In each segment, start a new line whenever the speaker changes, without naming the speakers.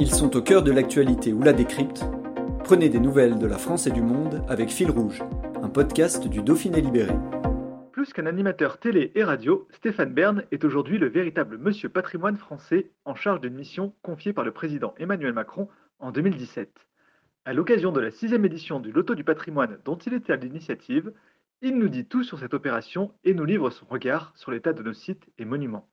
Ils sont au cœur de l'actualité ou la décrypte. Prenez des nouvelles de la France et du monde avec Fil Rouge, un podcast du Dauphiné Libéré.
Plus qu'un animateur télé et radio, Stéphane Bern est aujourd'hui le véritable monsieur patrimoine français en charge d'une mission confiée par le président Emmanuel Macron en 2017. À l'occasion de la sixième édition du Loto du patrimoine dont il était à l'initiative, il nous dit tout sur cette opération et nous livre son regard sur l'état de nos sites et monuments.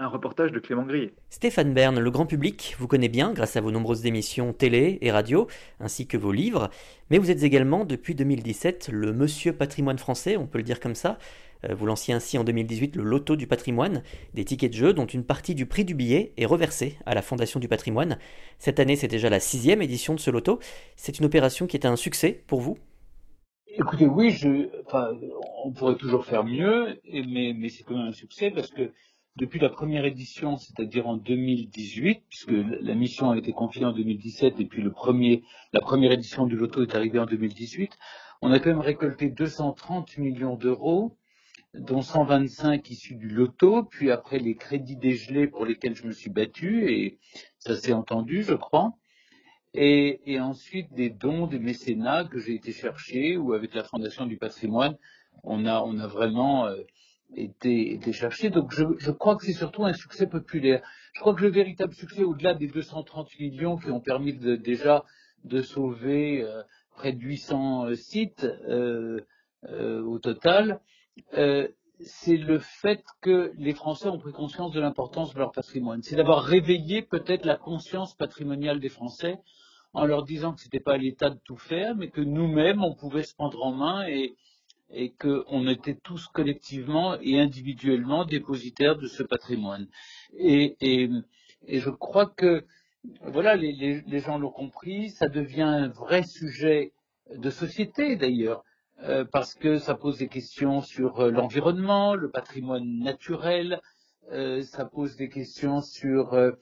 Un reportage de Clément Grillet.
Stéphane Bern, le grand public vous connaît bien grâce à vos nombreuses émissions télé et radio, ainsi que vos livres, mais vous êtes également depuis 2017 le monsieur patrimoine français, on peut le dire comme ça. Euh, vous lanciez ainsi en 2018 le loto du patrimoine, des tickets de jeu dont une partie du prix du billet est reversée à la Fondation du patrimoine. Cette année, c'est déjà la sixième édition de ce loto. C'est une opération qui est un succès pour vous?
Écoutez, oui, je, enfin, on pourrait toujours faire mieux, mais, mais c'est quand même un succès parce que depuis la première édition, c'est-à-dire en 2018, puisque la mission a été confiée en 2017 et puis le premier, la première édition du loto est arrivée en 2018, on a quand même récolté 230 millions d'euros, dont 125 issus du loto, puis après les crédits dégelés pour lesquels je me suis battu, et ça s'est entendu, je crois, et, et ensuite des dons, des mécénats que j'ai été chercher, ou avec la Fondation du patrimoine, on a, on a vraiment... Euh, été, été. Donc je, je crois que c'est surtout un succès populaire. Je crois que le véritable succès, au-delà des 230 millions qui ont permis de, déjà de sauver euh, près de 800 euh, sites euh, euh, au total, euh, c'est le fait que les Français ont pris conscience de l'importance de leur patrimoine. C'est d'avoir réveillé peut-être la conscience patrimoniale des Français en leur disant que ce n'était pas à l'État de tout faire, mais que nous-mêmes, on pouvait se prendre en main et, et qu'on était tous collectivement et individuellement dépositaires de ce patrimoine. Et, et, et je crois que voilà, les, les, gens l'ont compris, ça devient un vrai sujet de société d'ailleurs, euh, parce que ça pose des questions sur euh, l'environnement, le patrimoine naturel, euh, ça pose des questions sur euh,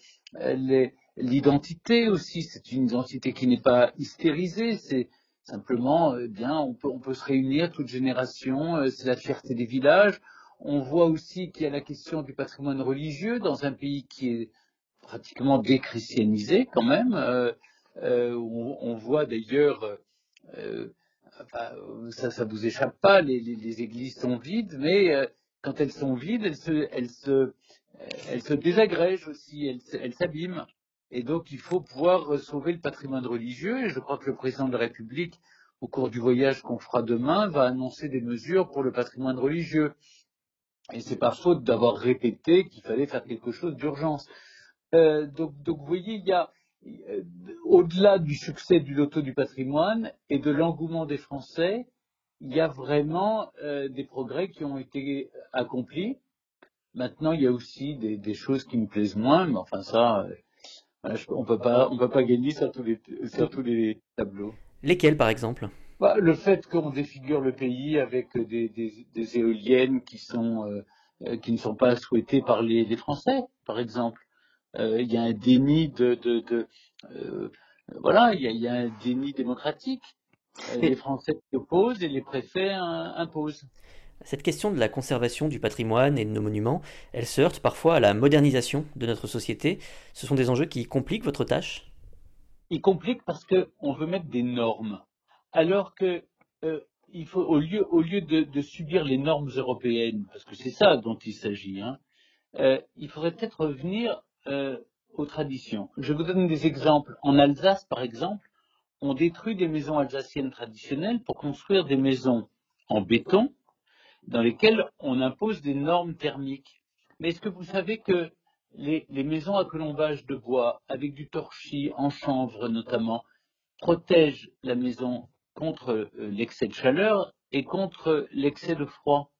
l'identité aussi. C'est une identité qui n'est pas hystérisée, c'est Simplement, eh bien, on peut, on peut se réunir, toute génération, euh, c'est la fierté des villages. On voit aussi qu'il y a la question du patrimoine religieux dans un pays qui est pratiquement déchristianisé quand même. Euh, euh, on, voit d'ailleurs, euh, ça, ça vous échappe pas, les, églises sont vides, mais euh, quand elles sont vides, elles se, elles se, elles se désagrègent aussi, elles, elles s'abîment. Et donc, il faut pouvoir sauver le patrimoine religieux. Et je crois que le président de la République, au cours du voyage qu'on fera demain, va annoncer des mesures pour le patrimoine religieux. Et c'est pas faute d'avoir répété qu'il fallait faire quelque chose d'urgence. Euh, donc, donc, vous voyez, il y a, euh, au-delà du succès du loto du patrimoine et de l'engouement des Français, il y a vraiment euh, des progrès qui ont été accomplis. Maintenant, il y a aussi des, des choses qui me plaisent moins, mais enfin ça, euh, on peut pas, on peut pas gagner sur tous les, sur tous les tableaux.
Lesquels, par exemple?
Bah, Le fait qu'on défigure le pays avec des, des, des éoliennes qui sont, euh, qui ne sont pas souhaitées par les, les Français, par exemple. Euh, il y a un déni de, de, de euh, voilà, il y, a, il y, a, un déni démocratique. Euh, les Français s'y opposent et les préfets imposent.
Cette question de la conservation du patrimoine et de nos monuments, elle se heurte parfois à la modernisation de notre société. Ce sont des enjeux qui compliquent votre tâche?
Ils compliquent parce qu'on veut mettre des normes. Alors que euh, il faut, au lieu, au lieu de, subir les normes européennes, parce que c'est ça dont il s'agit, hein, euh, il faudrait peut-être revenir euh, aux traditions. Je vous donne des exemples. En Alsace, par exemple, on détruit des maisons alsaciennes traditionnelles pour construire des maisons en béton dans lesquelles on impose des normes thermiques. Mais est-ce que vous savez que les, les, maisons à colombage de bois, avec du torchis en chanvre notamment, protègent la maison contre euh, l'excès de chaleur et contre l'excès de froid?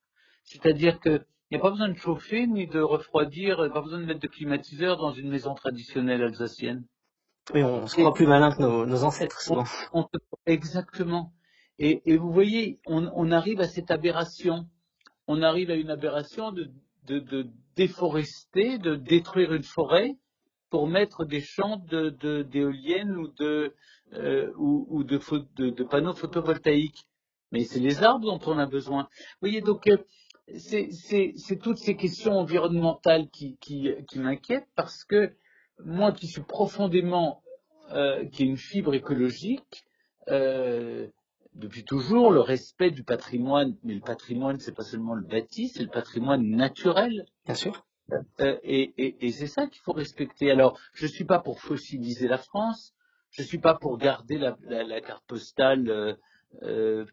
C'est-à-dire que Il n'y a pas besoin de chauffer ni de refroidir, il n'y a pas besoin de mettre de climatiseur dans une maison traditionnelle alsacienne.
Oui, on, se croit plus malin que nos, ancêtres, souvent.
exactement. Et, vous voyez, on, arrive à cette aberration. On arrive à une aberration de, déforester, de détruire une forêt pour mettre des champs d'éoliennes ou de, euh, de, panneaux photovoltaïques. Mais c'est les arbres dont on a besoin. Vous voyez, donc euh, c'est toutes ces questions environnementales qui, qui, m'inquiètent parce que moi qui suis profondément, euh, qui ai une fibre écologique, depuis toujours le respect du patrimoine, mais le patrimoine, c'est pas seulement le bâti, c'est le patrimoine naturel.
Bien sûr.
Euh, et, c'est ça qu'il faut respecter. Alors, je suis pas pour fossiliser la France, je suis pas pour garder la, carte postale euh, euh,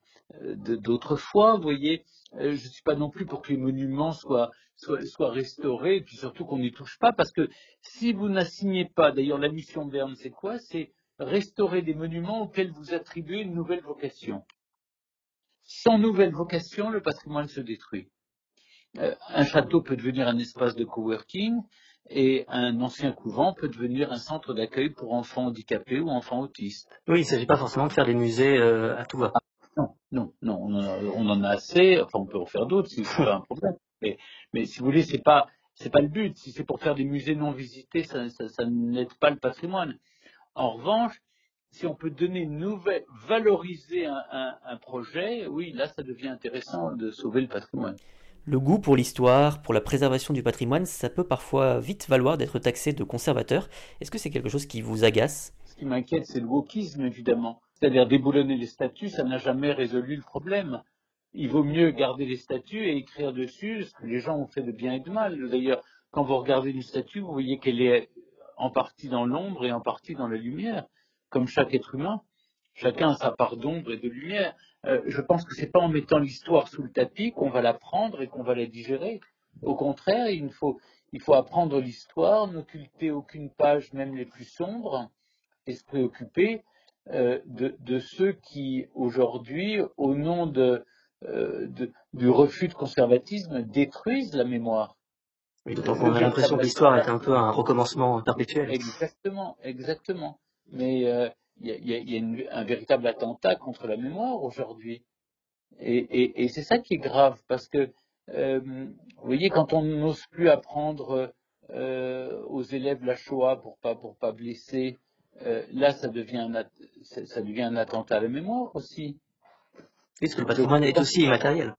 d'autrefois, vous voyez. je ne suis pas non plus pour que les monuments soient, soient restaurés, et puis surtout qu'on n'y touche pas, parce que si vous n'assignez pas, d'ailleurs la mission Berne, c'est quoi? C'est restaurer des monuments auxquels vous attribuez une nouvelle vocation. Sans nouvelle vocation, le patrimoine se détruit. Euh, un château peut devenir un espace de coworking et un ancien couvent peut devenir un centre d'accueil pour enfants handicapés ou enfants autistes.
Oui, il ne s'agit pas forcément de faire des musées euh, à tout va.
non, non, non, on, en a assez. Enfin, on peut en faire d'autres si c'est pas un problème. Mais, mais si vous voulez, c'est pas c'est pas le but. Si c'est pour faire des musées non visités, ça, ça n'aide pas le patrimoine. En revanche, si on peut donner une nouvelle, valoriser un, projet, oui, là, ça devient intéressant de sauver le patrimoine.
Le goût pour l'histoire, pour la préservation du patrimoine, ça peut parfois vite valoir d'être taxé de conservateur. Est-ce que c'est quelque chose qui vous agace?
Ce qui m'inquiète, c'est le wokisme, évidemment. C'est-à-dire déboulonner les statuts, ça n'a jamais résolu le problème. Il vaut mieux garder les statuts et écrire dessus ce que les gens ont fait de bien et de mal. D'ailleurs, quand vous regardez une statue, vous voyez qu'elle est en partie dans l'ombre et en partie dans la lumière, comme chaque être humain. Chacun a sa part d'ombre et de lumière. Euh, je pense que ce n'est pas en mettant l'histoire sous le tapis qu'on va l'apprendre et qu'on va la digérer. Au contraire, il faut, apprendre l'histoire, n'occulter aucune page, même les plus sombres, et se préoccuper euh, de, ceux qui, aujourd'hui, au nom euh, du refus de conservatisme, détruisent la mémoire.
Oui, d'autant qu'on a l'impression que l'histoire est un peu un recommencement perpétuel.
Exactement, exactement. Mais euh, il y a, un véritable attentat contre la mémoire aujourd'hui. Et, c'est ça qui est grave, parce que, euh, vous voyez, quand on n'ose plus apprendre euh, aux élèves la Shoah pour pas pour pas blesser, là, ça devient, un, ça devient un attentat à la mémoire aussi.
Est-ce que le patrimoine est aussi immatériel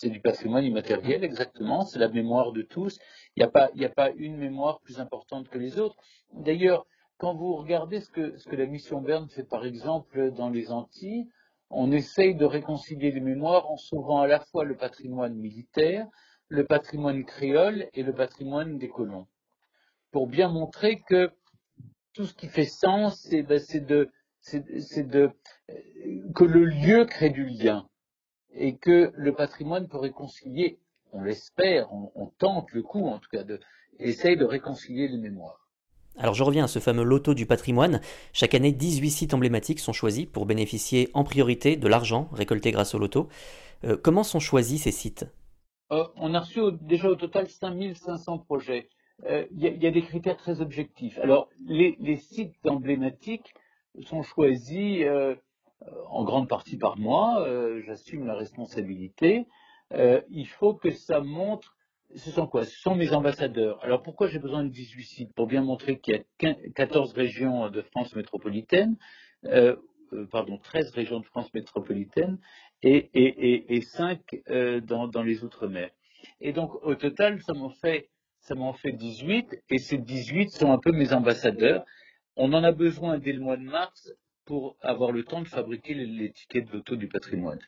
c'est du patrimoine immatériel, exactement, c'est la mémoire de tous. Il n'y a, pas, a pas une mémoire plus importante que les autres. D'ailleurs, quand vous regardez ce que, ce que la mission Berne fait par exemple dans les Antilles, on essaye de réconcilier les mémoires en sauvant à la fois le patrimoine militaire, le patrimoine créole et le patrimoine des colons, pour bien montrer que tout ce qui fait sens, c'est ben, de, de, que le lieu crée du lien et que le patrimoine peut réconcilier, on l'espère, on, tente le coup en tout cas, de, essaye de réconcilier les mémoires.
Alors je reviens à ce fameux loto du patrimoine. Chaque année, 18 sites emblématiques sont choisis pour bénéficier en priorité de l'argent récolté grâce au loto. Euh, comment sont choisis ces sites?
Euh, On a reçu déjà au total 5500 projets. Euh, il y, a des critères très objectifs. Alors les, les sites emblématiques sont choisis en grande partie par moi, euh, j'assume la responsabilité. Euh, il faut que ça montre, ce sont quoi? Ce sont mes ambassadeurs. Alors pourquoi j'ai besoin de 18 sites? Pour bien montrer qu'il y a 14 régions de France métropolitaine, pardon, 13 régions de France métropolitaine et, et, 5 dans, les Outre-mer. Et donc au total, ça m'en fait, ça m'en fait 18 et ces 18 sont un peu mes ambassadeurs. On en a besoin dès le mois de mars pour avoir le temps de fabriquer l'étiquette loto du patrimoine.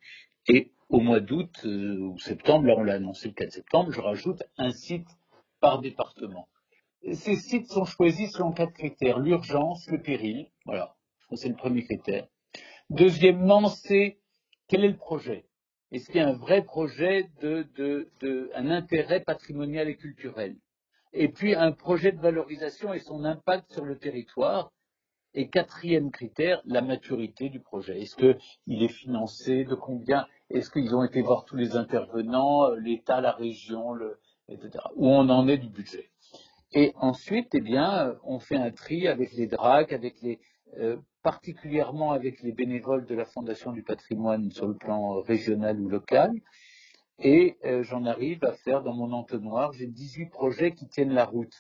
Et au mois d'août euh, ou septembre, là on l'a annoncé le 4 septembre, je rajoute un site par département. ces sites sont choisis selon quatre critères. L'urgence, le péril, voilà, c'est le premier critère. Deuxièmement, c'est quel est le projet? Est-ce qu'il y a un vrai projet de, de, un intérêt patrimonial et culturel? Et puis un projet de valorisation et son impact sur le territoire et quatrième critère, la maturité du projet. Est-ce qu'il est financé De combien? Est-ce qu'ils ont été voir tous les intervenants, l'État, la région, etc. Où on en est du budget? Et ensuite, eh bien, on fait un tri avec les DRAC, avec les, euh, particulièrement avec les bénévoles de la Fondation du patrimoine sur le plan régional ou local. Et euh, j'en arrive à faire dans mon entonnoir, j'ai 18 projets qui tiennent la route,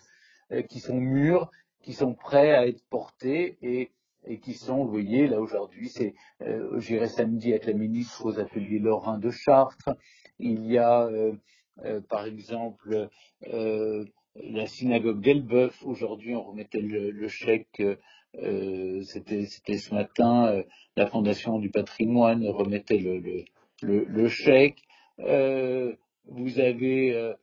euh, qui sont mûrs, qui sont prêts à être portés et, et qui sont, vous voyez, là aujourd'hui, c'est, j'irai samedi avec la ministre aux ateliers Lorrain de Chartres. Il y a, par exemple, la synagogue d'Elbeuf. Aujourd'hui, on remettait le, chèque. Euh, c'était, ce matin. Euh, la Fondation du patrimoine remettait le, le, chèque. Euh, vous avez,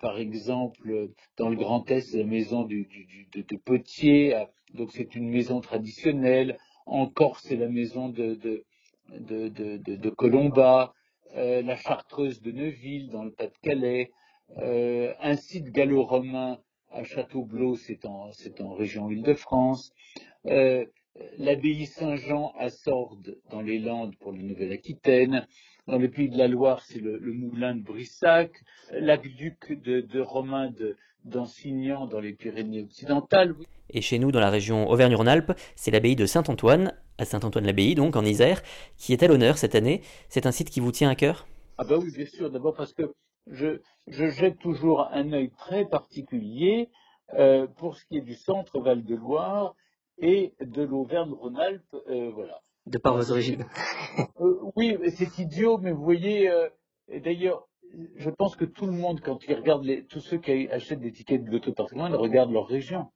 par exemple, dans le Grand Est, la maison de, Potier. Donc, c'est une maison traditionnelle. En Corse, c'est la maison de, Colomba. la Chartreuse de Neuville, dans le Pas-de-Calais. Euh, un site gallo-romain à Châteaublot, c'est en, région Île-de-France. Euh, l'abbaye Saint-Jean à Sordes, dans les Landes pour la Nouvelle-Aquitaine. Dans le Pays de la Loire, c'est le, moulin de Brissac. L'aqueduc de, de Romain d'Ansignan dans les Pyrénées-Occidentales.
Et chez nous, dans la région Auvergne-Rhône-Alpes, c'est l'abbaye de Saint-Antoine, à Saint-Antoine-l'Abbaye, donc en Isère, qui est à l'honneur cette année. C'est un site qui vous tient à cœur?
Ah bah oui, bien sûr. D'abord parce que je, jette toujours un œil très particulier euh, pour ce qui est du centre Val-de-Loire et de l'Auvergne-Rhône-Alpes, euh, voilà.
De par vos origines.
Euh, oui, c'est idiot, mais vous voyez, d'ailleurs, je pense que tout le monde, quand il regarde les, tous ceux qui achètent des tickets de l'auto patrimoine, regardent leur région.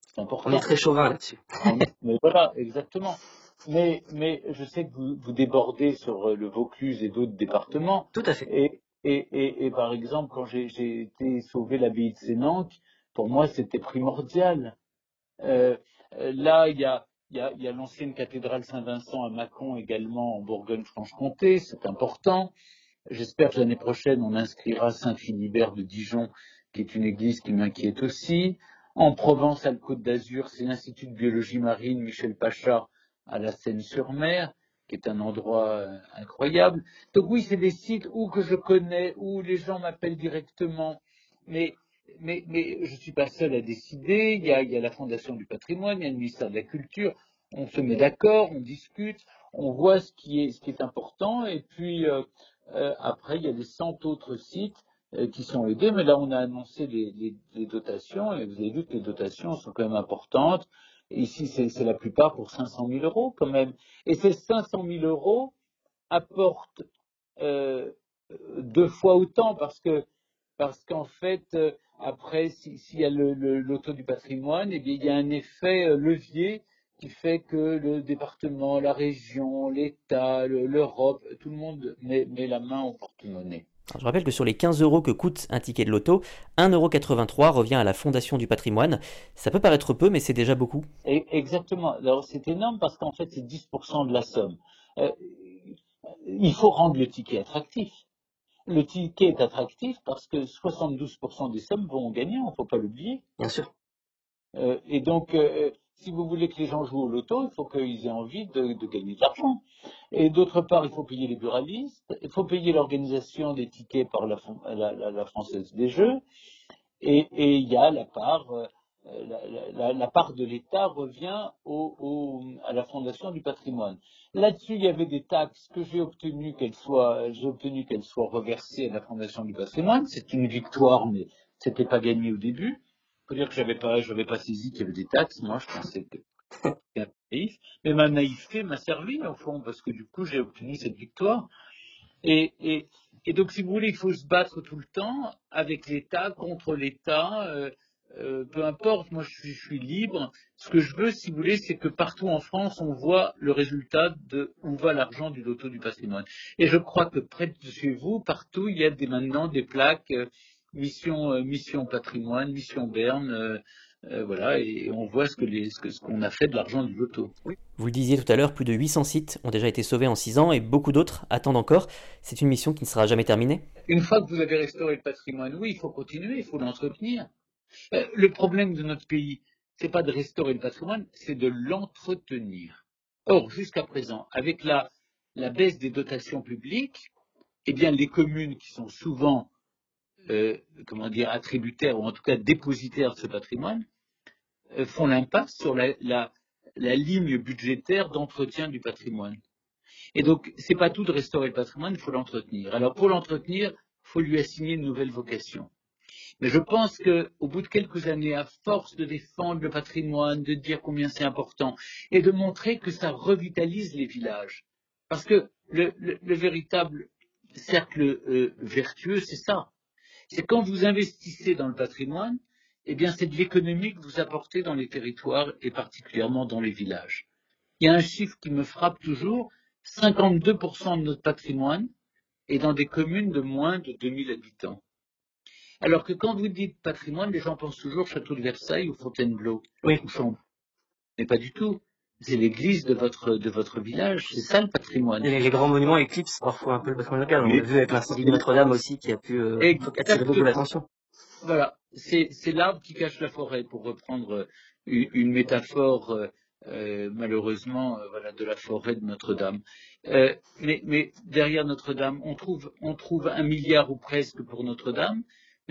C'est important. On est très chauvin là-dessus.
mais voilà, exactement. Mais, mais je sais que vous, vous débordez sur le Vaucluse et d'autres départements.
Tout à fait.
Et, et, par exemple, quand j'ai été sauver l'abbaye de Sénanque, pour moi, c'était primordial. Euh, là, il y a, l'ancienne cathédrale Saint-Vincent à Mâcon également en Bourgogne-Franche-Comté, c'est important. J'espère que l'année prochaine, on inscrira Saint-Philibert de Dijon, qui est une église qui m'inquiète aussi. En Provence, à Côte d'Azur, c'est l'Institut de biologie marine Michel Pacha à la Seine-sur-Mer qui est un endroit euh, incroyable. Donc oui, c'est des sites où que je connais, où les gens m'appellent directement, mais, mais, je ne suis pas seul à décider. Il y, a, la Fondation du patrimoine, il y a le ministère de la Culture. On se met d'accord, on discute, on voit ce qui est, important, et puis euh, euh, après, il y a des cent autres sites qui sont aidés, mais là, on a annoncé les, les, les, dotations, et vous avez vu que les dotations sont quand même importantes. Ici, c'est la plupart pour 500 000 euros quand même. Et ces 500 000 euros apportent euh, deux fois autant parce que parce qu'en fait, euh, après, s'il y a l'auto du patrimoine, eh bien, il y a un effet euh, levier qui fait que le département, la région, l'État, l'Europe, tout le monde met, met la main au porte-monnaie
je rappelle que sur les 15 euros que coûte un ticket de loto, 1,83€ revient à la Fondation du patrimoine. Ça peut paraître peu, mais c'est déjà beaucoup.
Exactement. Alors c'est énorme parce qu'en fait c'est 10% de la somme. Euh, il faut rendre le ticket attractif. Le ticket est attractif parce que 72% des sommes vont gagner, il ne faut pas l'oublier.
Bien sûr.
Euh, et donc, euh, si vous voulez que les gens jouent au loto, il faut qu'ils aient envie de, gagner de l'argent. Et d'autre part, il faut payer les buralistes, il faut payer l'organisation des tickets par la, Française des Jeux, et, il y a la part, euh, la, part de l'État revient à la Fondation du patrimoine. Là-dessus, il y avait des taxes que j'ai obtenu qu'elles soient, j'ai obtenu qu'elles soient reversées à la Fondation du patrimoine. C'est une victoire, mais c'était pas gagné au début faut dire que j'avais pas, j'avais pas saisi qu'il y avait des taxes. Moi, je pensais que naïf. Mais ma naïveté m'a servi, au fond, parce que du coup, j'ai obtenu cette victoire. Et, et, et, donc, si vous voulez, il faut se battre tout le temps avec l'État, contre l'État. Euh, euh, peu importe, moi je suis, je suis, libre. Ce que je veux, si vous voulez, c'est que partout en France, on voit le résultat de où va l'argent du loto du patrimoine. Et je crois que près de chez vous, partout, il y a des, maintenant des plaques euh, mission, euh, mission patrimoine, mission Berne, euh, voilà, et on voit ce que ce qu'on a fait de l'argent du loto.
Vous le disiez tout à l'heure, plus de 800 sites ont déjà été sauvés en 6 ans et beaucoup d'autres attendent encore. C'est une mission qui ne sera jamais terminée?
Une fois que vous avez restauré le patrimoine, oui, il faut continuer, il faut l'entretenir. Le problème de notre pays, c'est pas de restaurer le patrimoine, c'est de l'entretenir. Or, jusqu'à présent, avec la, baisse des dotations publiques, eh bien, les communes qui sont souvent, euh, comment dire, attributaires ou en tout cas dépositaires de ce patrimoine, euh, font l'impasse sur la, la, la, ligne budgétaire d'entretien du patrimoine. Et donc, c'est pas tout de restaurer le patrimoine, il faut l'entretenir. Alors, pour l'entretenir, il faut lui assigner une nouvelle vocation. Mais je pense qu'au bout de quelques années, à force de défendre le patrimoine, de dire combien c'est important, et de montrer que ça revitalise les villages, parce que le, véritable cercle euh, vertueux, c'est ça. C'est quand vous investissez dans le patrimoine, eh bien, c'est de l'économie que vous apportez dans les territoires et particulièrement dans les villages. Il y a un chiffre qui me frappe toujours, 52% de notre patrimoine est dans des communes de moins de 2000 habitants. Alors que quand vous dites patrimoine, les gens pensent toujours Château de Versailles ou Fontainebleau
oui.
ou. Mais pas du tout. C'est l'église de votre, de votre village, c'est ça le patrimoine.
Les, grands monuments éclipsent parfois un peu le patrimoine local. On l'a vu avec l'incendie de Notre-Dame aussi qui a pu euh, attirer beaucoup l'attention.
Voilà, c'est l'arbre qui cache la forêt, pour reprendre une, une métaphore euh, euh, malheureusement euh, voilà, de la forêt de Notre-Dame. Euh, mais, mais, derrière Notre-Dame, on trouve, on trouve un milliard ou presque pour Notre-Dame,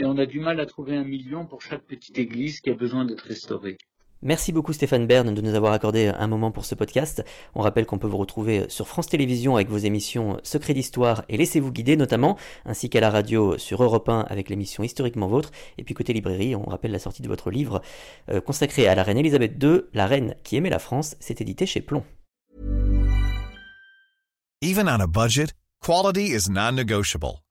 mais on a du mal à trouver un million pour chaque petite église qui a besoin d'être restaurée.
Merci beaucoup Stéphane Bern de nous avoir accordé un moment pour ce podcast. On rappelle qu'on peut vous retrouver sur France Télévisions avec vos émissions Secrets d'Histoire et Laissez-vous guider notamment, ainsi qu'à la radio sur Europe 1 avec l'émission Historiquement Vôtre. Et puis côté librairie, on rappelle la sortie de votre livre euh, consacré à la reine Elisabeth II, la reine qui aimait la France. C'est édité chez Plomb.
Even on a budget, quality is non-negotiable.